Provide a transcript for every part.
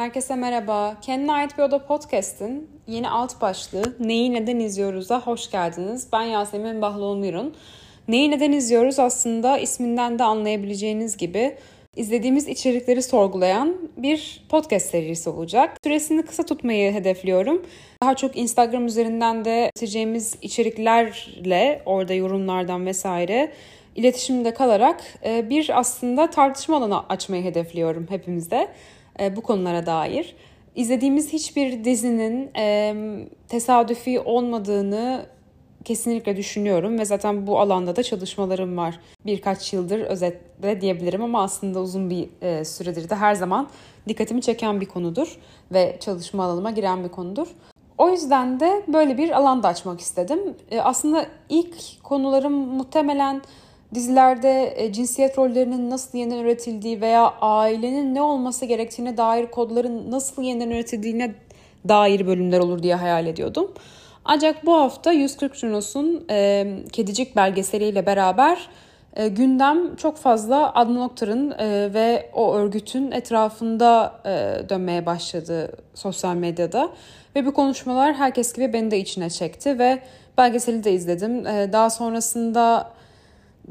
Herkese merhaba. Kendine ait bir oda podcast'in yeni alt başlığı Neyi Neden İzliyoruz'a hoş geldiniz. Ben Yasemin Bahloğlu Neyi neden izliyoruz aslında isminden de anlayabileceğiniz gibi izlediğimiz içerikleri sorgulayan bir podcast serisi olacak. Süresini kısa tutmayı hedefliyorum. Daha çok Instagram üzerinden de seçeceğimiz içeriklerle orada yorumlardan vesaire iletişimde kalarak e, bir aslında tartışma alanı açmayı hedefliyorum hepimizde e, bu konulara dair. İzlediğimiz hiçbir dizinin e, tesadüfi olmadığını kesinlikle düşünüyorum ve zaten bu alanda da çalışmalarım var. Birkaç yıldır özetle diyebilirim ama aslında uzun bir e, süredir de her zaman dikkatimi çeken bir konudur ve çalışma alanıma giren bir konudur. O yüzden de böyle bir alanda açmak istedim. E, aslında ilk konularım muhtemelen dizilerde e, cinsiyet rollerinin nasıl yeniden üretildiği veya ailenin ne olması gerektiğine dair kodların nasıl yeniden üretildiğine dair bölümler olur diye hayal ediyordum. Ancak bu hafta 140 Junos'un e, Kedicik belgeseliyle beraber e, gündem çok fazla Adnan Oktar'ın e, ve o örgütün etrafında e, dönmeye başladı sosyal medyada. Ve bu konuşmalar herkes gibi beni de içine çekti ve belgeseli de izledim. E, daha sonrasında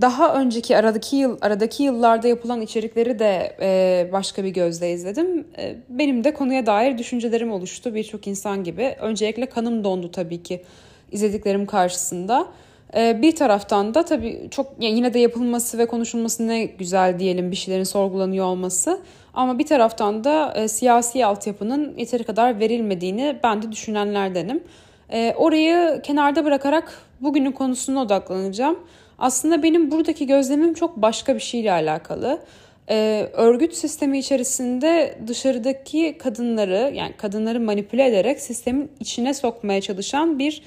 daha önceki aradaki yıl aradaki yıllarda yapılan içerikleri de e, başka bir gözle izledim. E, benim de konuya dair düşüncelerim oluştu birçok insan gibi. Öncelikle kanım dondu tabii ki izlediklerim karşısında. E, bir taraftan da tabii çok yani yine de yapılması ve konuşulması ne güzel diyelim bir şeylerin sorgulanıyor olması. Ama bir taraftan da e, siyasi altyapının yeteri kadar verilmediğini ben de düşünenlerdenim. E, orayı kenarda bırakarak bugünün konusuna odaklanacağım. Aslında benim buradaki gözlemim çok başka bir şeyle alakalı. Ee, örgüt sistemi içerisinde dışarıdaki kadınları yani kadınları manipüle ederek sistemin içine sokmaya çalışan bir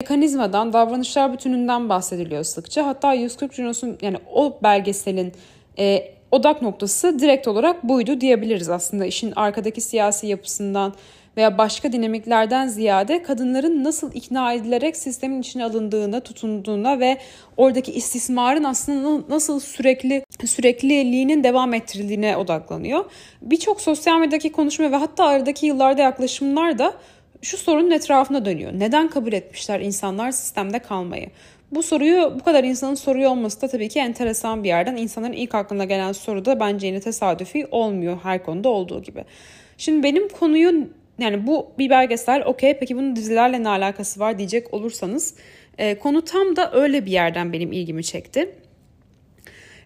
mekanizmadan, davranışlar bütününden bahsediliyor sıkça. Hatta 140 Junos'un yani o belgeselin e, odak noktası direkt olarak buydu diyebiliriz aslında. işin arkadaki siyasi yapısından veya başka dinamiklerden ziyade kadınların nasıl ikna edilerek sistemin içine alındığına, tutunduğuna ve oradaki istismarın aslında nasıl sürekli sürekliliğinin devam ettirildiğine odaklanıyor. Birçok sosyal medyadaki konuşma ve hatta aradaki yıllarda yaklaşımlar da şu sorunun etrafına dönüyor. Neden kabul etmişler insanlar sistemde kalmayı? Bu soruyu bu kadar insanın soruyor olması da tabii ki enteresan bir yerden. İnsanların ilk aklına gelen soru da bence yine tesadüfi olmuyor her konuda olduğu gibi. Şimdi benim konuyu yani bu bir belgesel okey peki bunun dizilerle ne alakası var diyecek olursanız e, konu tam da öyle bir yerden benim ilgimi çekti.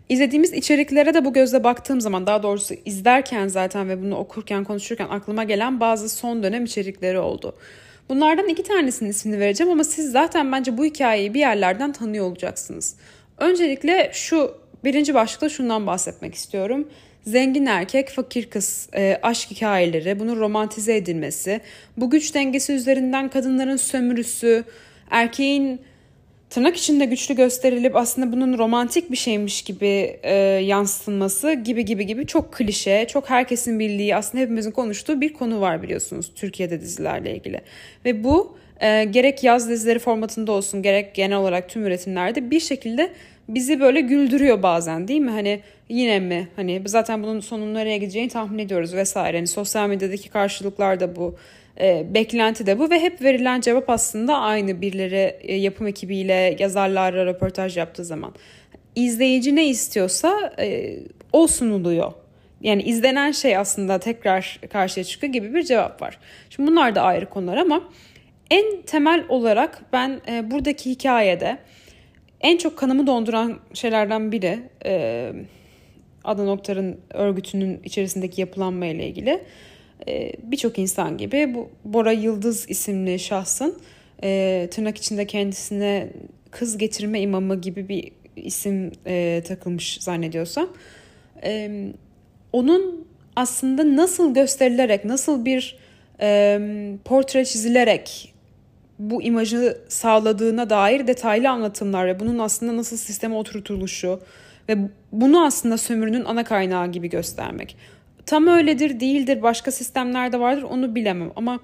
İzlediğimiz içeriklere de bu gözle baktığım zaman daha doğrusu izlerken zaten ve bunu okurken konuşurken aklıma gelen bazı son dönem içerikleri oldu. Bunlardan iki tanesinin ismini vereceğim ama siz zaten bence bu hikayeyi bir yerlerden tanıyor olacaksınız. Öncelikle şu birinci başlıkta şundan bahsetmek istiyorum zengin erkek, fakir kız e, aşk hikayeleri, bunun romantize edilmesi, bu güç dengesi üzerinden kadınların sömürüsü, erkeğin tırnak içinde güçlü gösterilip aslında bunun romantik bir şeymiş gibi e, yansıtılması gibi gibi gibi çok klişe, çok herkesin bildiği aslında hepimizin konuştuğu bir konu var biliyorsunuz Türkiye'de dizilerle ilgili. Ve bu e, gerek yaz dizileri formatında olsun gerek genel olarak tüm üretimlerde bir şekilde bizi böyle güldürüyor bazen değil mi? Hani yine mi? Hani zaten bunun sonunun nereye gideceğini tahmin ediyoruz vesaire. Hani sosyal medyadaki karşılıklar da bu. E, beklenti de bu ve hep verilen cevap aslında aynı birileri e, yapım ekibiyle yazarlarla röportaj yaptığı zaman. izleyici ne istiyorsa e, o sunuluyor. Yani izlenen şey aslında tekrar karşıya çıkıyor gibi bir cevap var. Şimdi bunlar da ayrı konular ama en temel olarak ben e, buradaki hikayede en çok kanımı donduran şeylerden biri e, Adnan Oktar'ın örgütünün içerisindeki yapılanma ile ilgili. E, Birçok insan gibi bu Bora Yıldız isimli şahsın e, tırnak içinde kendisine kız getirme imamı gibi bir isim e, takılmış zannediyorsam. E, onun aslında nasıl gösterilerek, nasıl bir e, portre çizilerek bu imajı sağladığına dair detaylı anlatımlar ve bunun aslında nasıl sisteme oturtuluşu ve bunu aslında sömürünün ana kaynağı gibi göstermek. Tam öyledir, değildir, başka sistemlerde vardır onu bilemem ama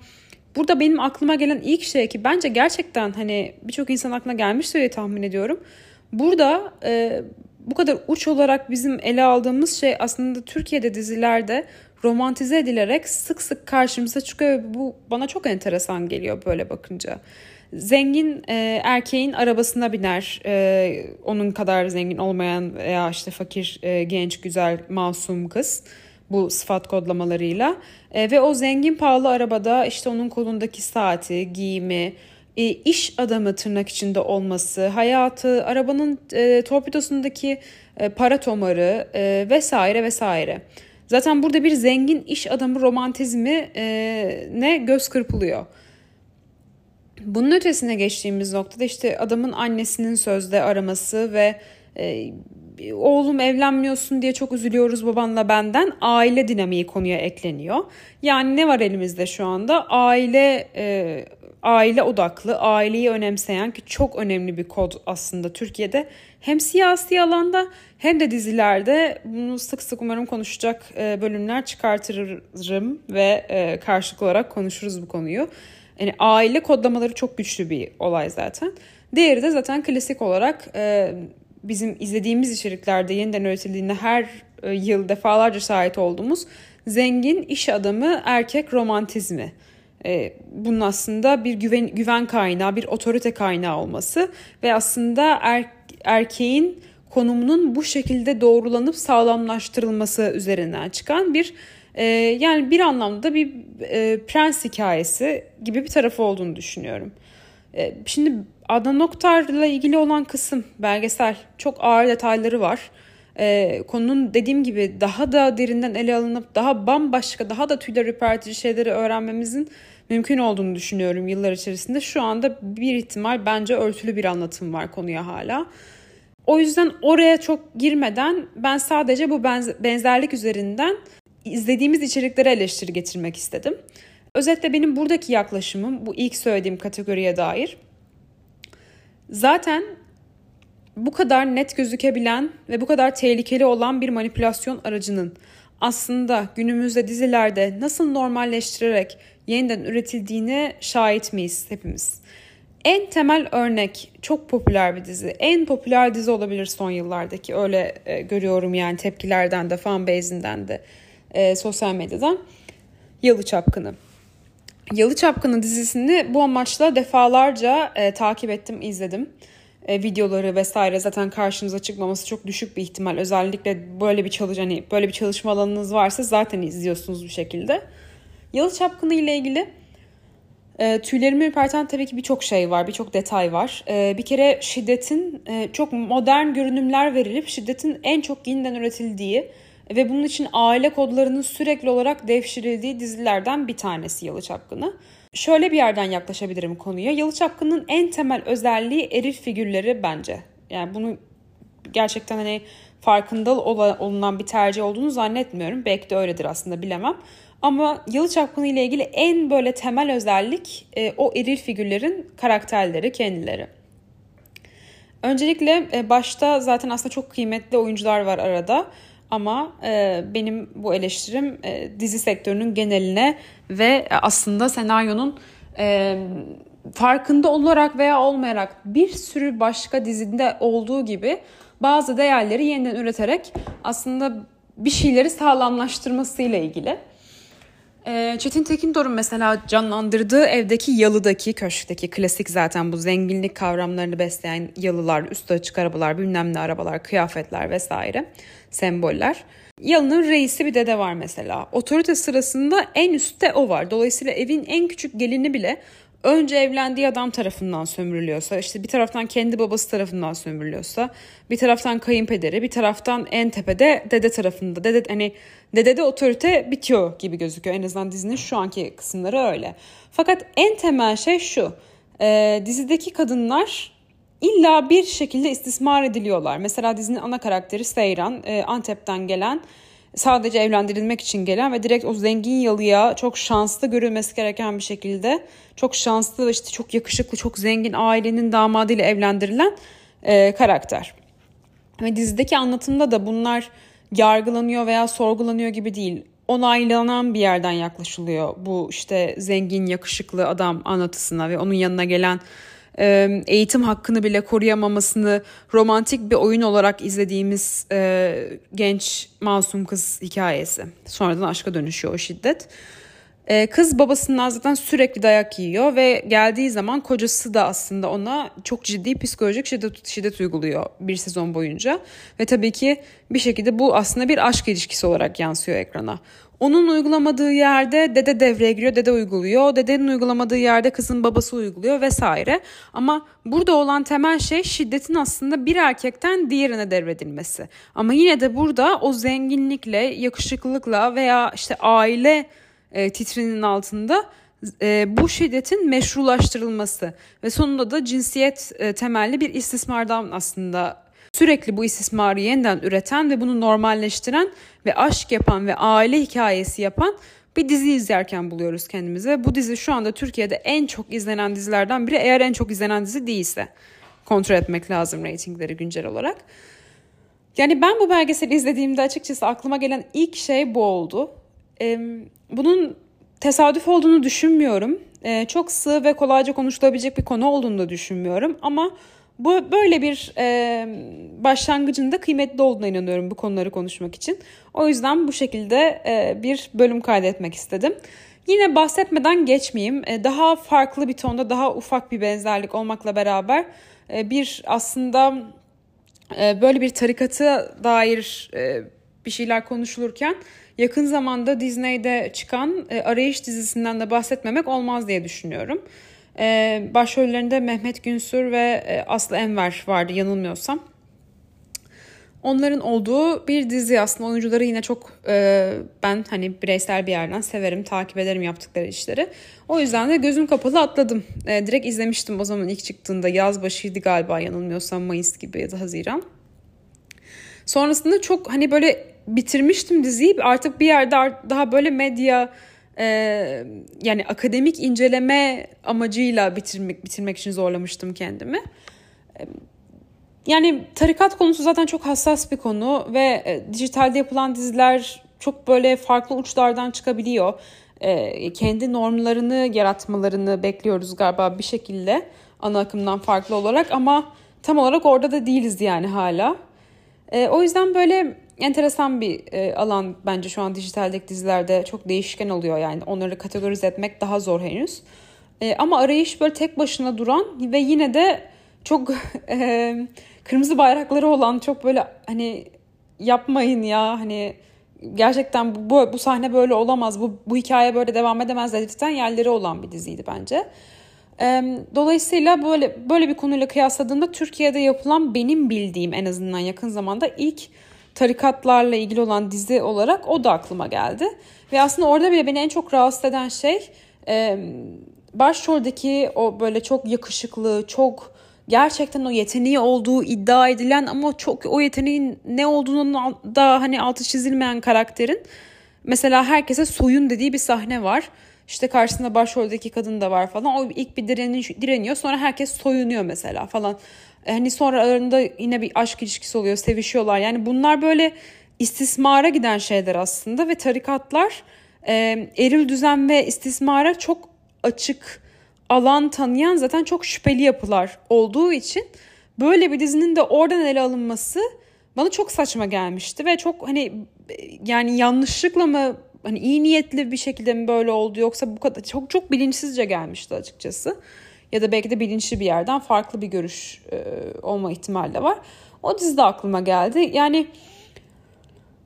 burada benim aklıma gelen ilk şey ki bence gerçekten hani birçok insan aklına gelmiş diye tahmin ediyorum. Burada e, bu kadar uç olarak bizim ele aldığımız şey aslında Türkiye'de dizilerde romantize edilerek sık sık karşımıza çıkıyor. Bu bana çok enteresan geliyor böyle bakınca. Zengin e, erkeğin arabasına biner. E, onun kadar zengin olmayan veya işte fakir, e, genç, güzel, masum kız bu sıfat kodlamalarıyla. E, ve o zengin pahalı arabada işte onun kolundaki saati, giyimi, e, iş adamı tırnak içinde olması, hayatı, arabanın e, torpidosundaki e, para tomarı e, vesaire vesaire. Zaten burada bir zengin iş adamı romantizmi e, ne göz kırpılıyor. Bunun ötesine geçtiğimiz noktada işte adamın annesinin sözde araması ve e, oğlum evlenmiyorsun diye çok üzülüyoruz babanla benden aile dinamiği konuya ekleniyor. Yani ne var elimizde şu anda? Aile e, aile odaklı, aileyi önemseyen ki çok önemli bir kod aslında Türkiye'de. Hem siyasi alanda hem de dizilerde bunu sık sık umarım konuşacak e, bölümler çıkartırım ve e, karşılıklı olarak konuşuruz bu konuyu. Yani aile kodlamaları çok güçlü bir olay zaten. Diğeri de zaten klasik olarak e, bizim izlediğimiz içeriklerde yeniden üretildiğinde her yıl defalarca şahit olduğumuz zengin iş adamı erkek romantizmi. Bunun aslında bir güven, güven kaynağı, bir otorite kaynağı olması ve aslında er, erkeğin konumunun bu şekilde doğrulanıp sağlamlaştırılması üzerinden çıkan bir e, yani bir anlamda bir e, prens hikayesi gibi bir tarafı olduğunu düşünüyorum. E, şimdi Adnan Oktar'la ilgili olan kısım belgesel çok ağır detayları var. E, konunun dediğim gibi daha da derinden ele alınıp daha bambaşka daha da tüyler ürpertici şeyleri öğrenmemizin mümkün olduğunu düşünüyorum yıllar içerisinde. Şu anda bir ihtimal bence örtülü bir anlatım var konuya hala. O yüzden oraya çok girmeden ben sadece bu benzerlik üzerinden izlediğimiz içeriklere eleştiri getirmek istedim. Özetle benim buradaki yaklaşımım bu ilk söylediğim kategoriye dair. Zaten bu kadar net gözükebilen ve bu kadar tehlikeli olan bir manipülasyon aracının aslında günümüzde dizilerde nasıl normalleştirerek yeniden üretildiğine şahit miyiz hepimiz? En temel örnek çok popüler bir dizi. En popüler dizi olabilir son yıllardaki. Öyle e, görüyorum yani tepkilerden de fanbase'inden de e, sosyal medyadan. Yalı Çapkını. Yalı Çapkını dizisini bu amaçla defalarca e, takip ettim, izledim. E, videoları vesaire zaten karşınıza çıkmaması çok düşük bir ihtimal. Özellikle böyle bir çalış hani böyle bir çalışma alanınız varsa zaten izliyorsunuz bu şekilde. Yalı Çapkını ile ilgili e, tüylerimi ürperten tabii ki birçok şey var, birçok detay var. E, bir kere şiddetin e, çok modern görünümler verilip şiddetin en çok yeniden üretildiği ve bunun için aile kodlarının sürekli olarak devşirildiği dizilerden bir tanesi Yalı Çapkını. Şöyle bir yerden yaklaşabilirim konuya. Yalı Çapkını'nın en temel özelliği eril figürleri bence. Yani bunu gerçekten hani farkında olunan bir tercih olduğunu zannetmiyorum. Belki de öyledir aslında bilemem. Ama Yalı Çapkını ile ilgili en böyle temel özellik e, o eril figürlerin karakterleri, kendileri. Öncelikle e, başta zaten aslında çok kıymetli oyuncular var arada. Ama e, benim bu eleştirim e, dizi sektörünün geneline ve aslında senaryonun e, farkında olarak veya olmayarak bir sürü başka dizide olduğu gibi bazı değerleri yeniden üreterek aslında bir şeyleri sağlamlaştırmasıyla ilgili. Ee, Çetin Tekindor'un mesela canlandırdığı evdeki yalıdaki, köşkteki klasik zaten bu zenginlik kavramlarını besleyen yalılar, üstü açık arabalar, bilmem ne arabalar, kıyafetler vesaire semboller. Yalının reisi bir dede var mesela. Otorite sırasında en üstte o var. Dolayısıyla evin en küçük gelini bile önce evlendiği adam tarafından sömürülüyorsa, işte bir taraftan kendi babası tarafından sömürülüyorsa, bir taraftan kayınpederi, bir taraftan en tepede dede tarafında. Dede hani dedede otorite bitiyor gibi gözüküyor. En azından dizinin şu anki kısımları öyle. Fakat en temel şey şu. E, dizideki kadınlar illa bir şekilde istismar ediliyorlar. Mesela dizinin ana karakteri Seyran, e, Antep'ten gelen sadece evlendirilmek için gelen ve direkt o zengin yalıya çok şanslı görülmesi gereken bir şekilde çok şanslı işte çok yakışıklı çok zengin ailenin damadıyla evlendirilen e, karakter. Ve dizideki anlatımda da bunlar yargılanıyor veya sorgulanıyor gibi değil. Onaylanan bir yerden yaklaşılıyor bu işte zengin yakışıklı adam anlatısına ve onun yanına gelen e, eğitim hakkını bile koruyamamasını romantik bir oyun olarak izlediğimiz e, genç masum kız hikayesi. Sonradan aşka dönüşüyor o şiddet. E, kız babasından zaten sürekli dayak yiyor ve geldiği zaman kocası da aslında ona çok ciddi psikolojik şiddet, şiddet uyguluyor bir sezon boyunca. Ve tabii ki bir şekilde bu aslında bir aşk ilişkisi olarak yansıyor ekrana. Onun uygulamadığı yerde dede devreye giriyor, dede uyguluyor. Dedenin uygulamadığı yerde kızın babası uyguluyor vesaire. Ama burada olan temel şey şiddetin aslında bir erkekten diğerine devredilmesi. Ama yine de burada o zenginlikle, yakışıklılıkla veya işte aile e, titrinin altında e, bu şiddetin meşrulaştırılması ve sonunda da cinsiyet e, temelli bir istismardan aslında sürekli bu istismarı yeniden üreten ve bunu normalleştiren ve aşk yapan ve aile hikayesi yapan bir dizi izlerken buluyoruz kendimizi. Bu dizi şu anda Türkiye'de en çok izlenen dizilerden biri. Eğer en çok izlenen dizi değilse kontrol etmek lazım reytingleri güncel olarak. Yani ben bu belgeseli izlediğimde açıkçası aklıma gelen ilk şey bu oldu. Bunun tesadüf olduğunu düşünmüyorum. Çok sığ ve kolayca konuşulabilecek bir konu olduğunu da düşünmüyorum. Ama bu böyle bir e, başlangıcın da kıymetli olduğuna inanıyorum bu konuları konuşmak için. O yüzden bu şekilde e, bir bölüm kaydetmek istedim. Yine bahsetmeden geçmeyeyim. E, daha farklı bir tonda, daha ufak bir benzerlik olmakla beraber e, bir aslında e, böyle bir tarikatı dair e, bir şeyler konuşulurken yakın zamanda Disney'de çıkan e, Arayış dizisinden de bahsetmemek olmaz diye düşünüyorum. Ee, başrollerinde Mehmet Günsür ve e, Aslı Enver vardı yanılmıyorsam. Onların olduğu bir dizi aslında oyuncuları yine çok e, ben hani bireysel bir yerden severim, takip ederim yaptıkları işleri. O yüzden de gözüm kapalı atladım. E, direkt izlemiştim o zaman ilk çıktığında yaz başıydı galiba yanılmıyorsam Mayıs gibi ya da Haziran. Sonrasında çok hani böyle bitirmiştim diziyi artık bir yerde daha böyle medya e, yani akademik inceleme amacıyla bitirmek bitirmek için zorlamıştım kendimi. Yani tarikat konusu zaten çok hassas bir konu ve e, dijitalde yapılan diziler çok böyle farklı uçlardan çıkabiliyor. E, kendi normlarını yaratmalarını bekliyoruz galiba bir şekilde ana akımdan farklı olarak ama tam olarak orada da değiliz yani hala. E, o yüzden böyle enteresan bir e, alan bence şu an dijitaldeki dizilerde çok değişken oluyor yani onları kategorize etmek daha zor henüz. E, ama arayış böyle tek başına duran ve yine de çok e, kırmızı bayrakları olan çok böyle hani yapmayın ya hani gerçekten bu, bu sahne böyle olamaz bu, bu hikaye böyle devam edemez dedirten yerleri olan bir diziydi bence. Dolayısıyla böyle böyle bir konuyla kıyasladığımda Türkiye'de yapılan benim bildiğim en azından yakın zamanda ilk tarikatlarla ilgili olan dizi olarak o da aklıma geldi. Ve aslında orada bile beni en çok rahatsız eden şey başroldeki o böyle çok yakışıklı, çok gerçekten o yeteneği olduğu iddia edilen ama çok o yeteneğin ne olduğunun da hani altı çizilmeyen karakterin mesela herkese soyun dediği bir sahne var. İşte karşısında başroldeki kadın da var falan. O ilk bir direniyor sonra herkes soyunuyor mesela falan. E, hani sonra aralarında yine bir aşk ilişkisi oluyor, sevişiyorlar. Yani bunlar böyle istismara giden şeyler aslında ve tarikatlar e, eril düzen ve istismara çok açık alan tanıyan zaten çok şüpheli yapılar olduğu için böyle bir dizinin de oradan ele alınması bana çok saçma gelmişti ve çok hani yani yanlışlıkla mı hani iyi niyetli bir şekilde mi böyle oldu yoksa bu kadar çok çok bilinçsizce gelmişti açıkçası ya da belki de bilinçli bir yerden farklı bir görüş e, olma ihtimali de var. O dizide aklıma geldi. Yani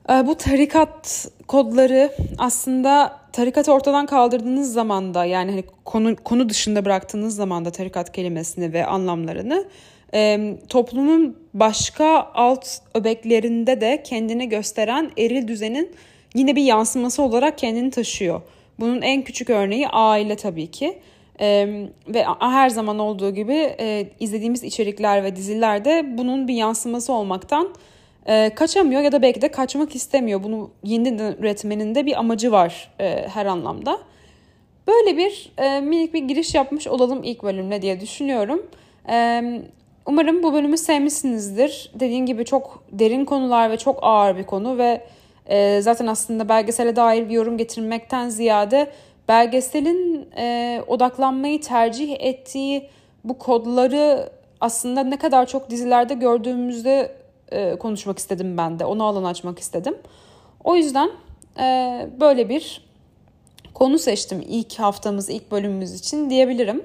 e, bu tarikat kodları aslında tarikat ortadan kaldırdığınız zaman da yani hani konu konu dışında bıraktığınız zaman da tarikat kelimesini ve anlamlarını e, toplumun başka alt öbeklerinde de kendini gösteren eril düzenin yine bir yansıması olarak kendini taşıyor. Bunun en küçük örneği aile tabii ki. Ee, ve her zaman olduğu gibi e, izlediğimiz içerikler ve dizilerde bunun bir yansıması olmaktan e, kaçamıyor ya da belki de kaçmak istemiyor. Bunu yeniden üretmenin de bir amacı var e, her anlamda. Böyle bir e, minik bir giriş yapmış olalım ilk bölümle diye düşünüyorum. E, umarım bu bölümü sevmişsinizdir. Dediğim gibi çok derin konular ve çok ağır bir konu ve e, zaten aslında belgesele dair bir yorum getirmekten ziyade belgeselin e, odaklanmayı tercih ettiği bu kodları aslında ne kadar çok dizilerde gördüğümüzde e, konuşmak istedim ben de. Onu alan açmak istedim. O yüzden e, böyle bir konu seçtim ilk haftamız, ilk bölümümüz için diyebilirim.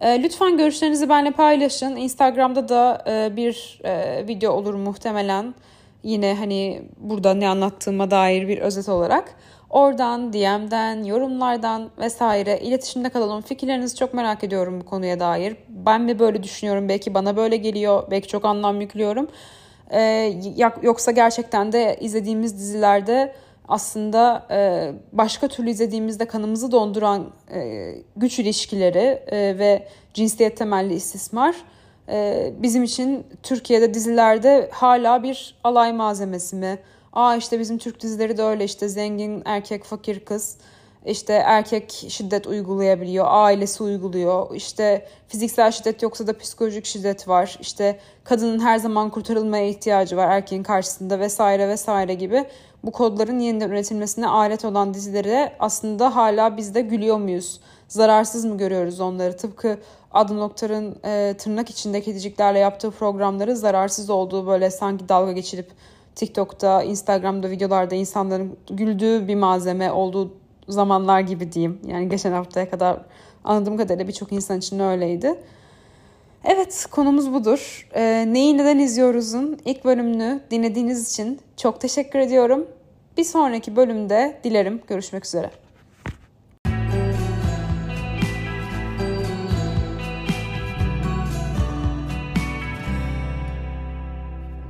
E, lütfen görüşlerinizi benimle paylaşın. Instagram'da da e, bir e, video olur muhtemelen. Yine hani burada ne anlattığıma dair bir özet olarak. Oradan, DM'den, yorumlardan vesaire iletişimde kalalım. Fikirlerinizi çok merak ediyorum bu konuya dair. Ben mi böyle düşünüyorum? Belki bana böyle geliyor. Belki çok anlam yüklüyorum. Ee, yoksa gerçekten de izlediğimiz dizilerde aslında e, başka türlü izlediğimizde kanımızı donduran e, güç ilişkileri e, ve cinsiyet temelli istismar e, bizim için Türkiye'de dizilerde hala bir alay malzemesi mi? Aa işte bizim Türk dizileri de öyle işte zengin erkek fakir kız işte erkek şiddet uygulayabiliyor, ailesi uyguluyor. İşte fiziksel şiddet yoksa da psikolojik şiddet var. İşte kadının her zaman kurtarılmaya ihtiyacı var erkeğin karşısında vesaire vesaire gibi bu kodların yeniden üretilmesine alet olan dizilere aslında hala biz de gülüyor muyuz? Zararsız mı görüyoruz onları? Tıpkı Adnan Oktar'ın e, tırnak içinde kediciklerle yaptığı programları zararsız olduğu böyle sanki dalga geçirip TikTok'ta, Instagram'da videolarda insanların güldüğü bir malzeme olduğu zamanlar gibi diyeyim. Yani geçen haftaya kadar anladığım kadarıyla birçok insan için öyleydi. Evet konumuz budur. Ee, Neyi Neden izliyoruz'un ilk bölümünü dinlediğiniz için çok teşekkür ediyorum. Bir sonraki bölümde dilerim görüşmek üzere.